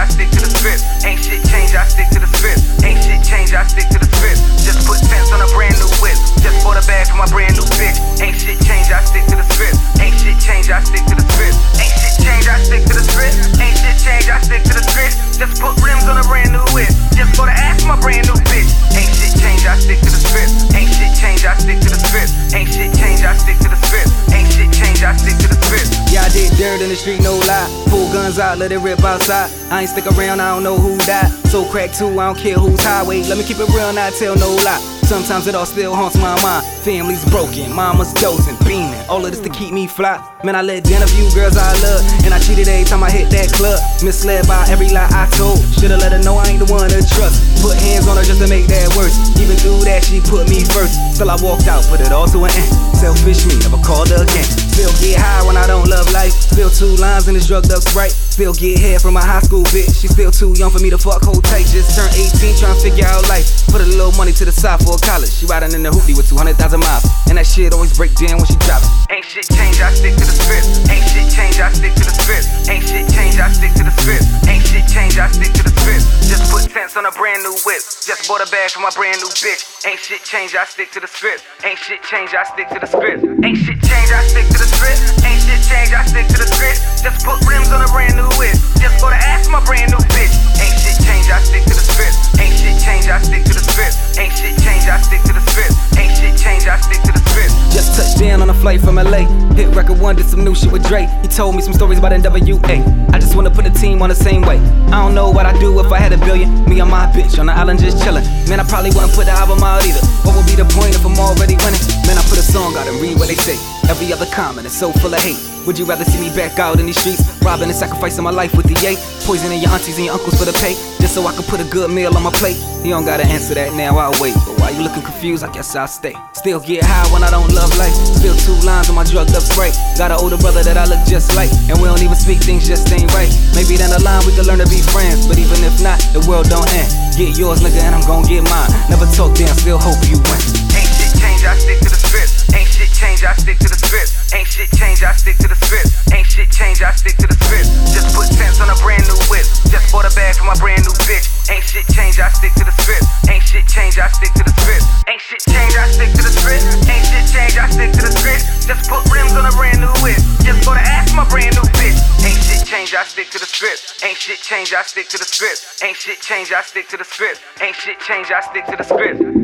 I stick to the script. Ain't shit change. I stick to the script. Out, let it rip outside. I ain't stick around, I don't know who died. So crack too, I don't care who's highway. Let me keep it real, not tell no lie. Sometimes it all still haunts my mind. Family's broken, mama's dozing, beaming. All of this to keep me fly. Man, I let down a few girls I love, and I cheated every time I hit that club. Misled by every lie I told. Shoulda let her know I ain't the one to trust. Put hands on her just to make that worse. Even through that, she put me first. Still I walked out, put it all to an end. Selfish me, never called her again. Still get high when I don't love life. Still two lines in this drugged up sprite. Still get head from a high school bitch. She still too young for me to fuck hold tight. Just turned 18, trying to figure out life. Put a little money to the side for college. She riding in the hoopty with 200,000 miles. And that shit always break down when she drop it. Ain't shit change, I stick to the script. Ain't shit change, I stick to the script. Ain't shit change, I stick to the script. Ain't shit change, I stick to the script. Just put tents on a brand new whip. Just bought a bag for my brand new bitch. Ain't shit change, I stick to the script. Ain't shit change, I stick to the script. Ain't shit change, I stick flight from LA. Hit record one, did some new shit with Drake. He told me some stories about NWA. I just wanna put the team on the same way. I don't know what I'd do if I had a billion. Me and my bitch on the island just chillin'. Man, I probably wouldn't put the album out either. What would be the point if I'm already winning? Man, I put a song out and read what they say. Every other comment is so full of hate. Would you rather see me back out in these streets, robbing and sacrificing my life with the eight, poisoning your aunties and your uncles for the pay, just so I could put a good meal on my plate? You don't gotta answer that now, I'll wait. But why you looking confused? I guess I'll stay. Still get high when I don't love life. Still two lines on my drugged up sprite. Got an older brother that I look just like, and we don't even speak things just ain't right. Maybe down the line we could learn to be friends, but even if not, the world don't end. Get yours, nigga, and I'm gon' get mine. Never talk down, still hope you win. I stick to the script. Just put tents on a brand new whip. Just bought a bag for my brand new bitch. Ain't shit change, I stick to the script. Ain't shit change, I stick to the script. Ain't shit change, I stick to the script. Ain't shit change, I stick to the script. Just put rims on a brand new whip. Just bought a ass for my brand new bitch. Ain't shit change, I stick to the script. Ain't shit change, I stick to the script. Ain't shit change, I stick to the script. Ain't shit change, I stick to the script.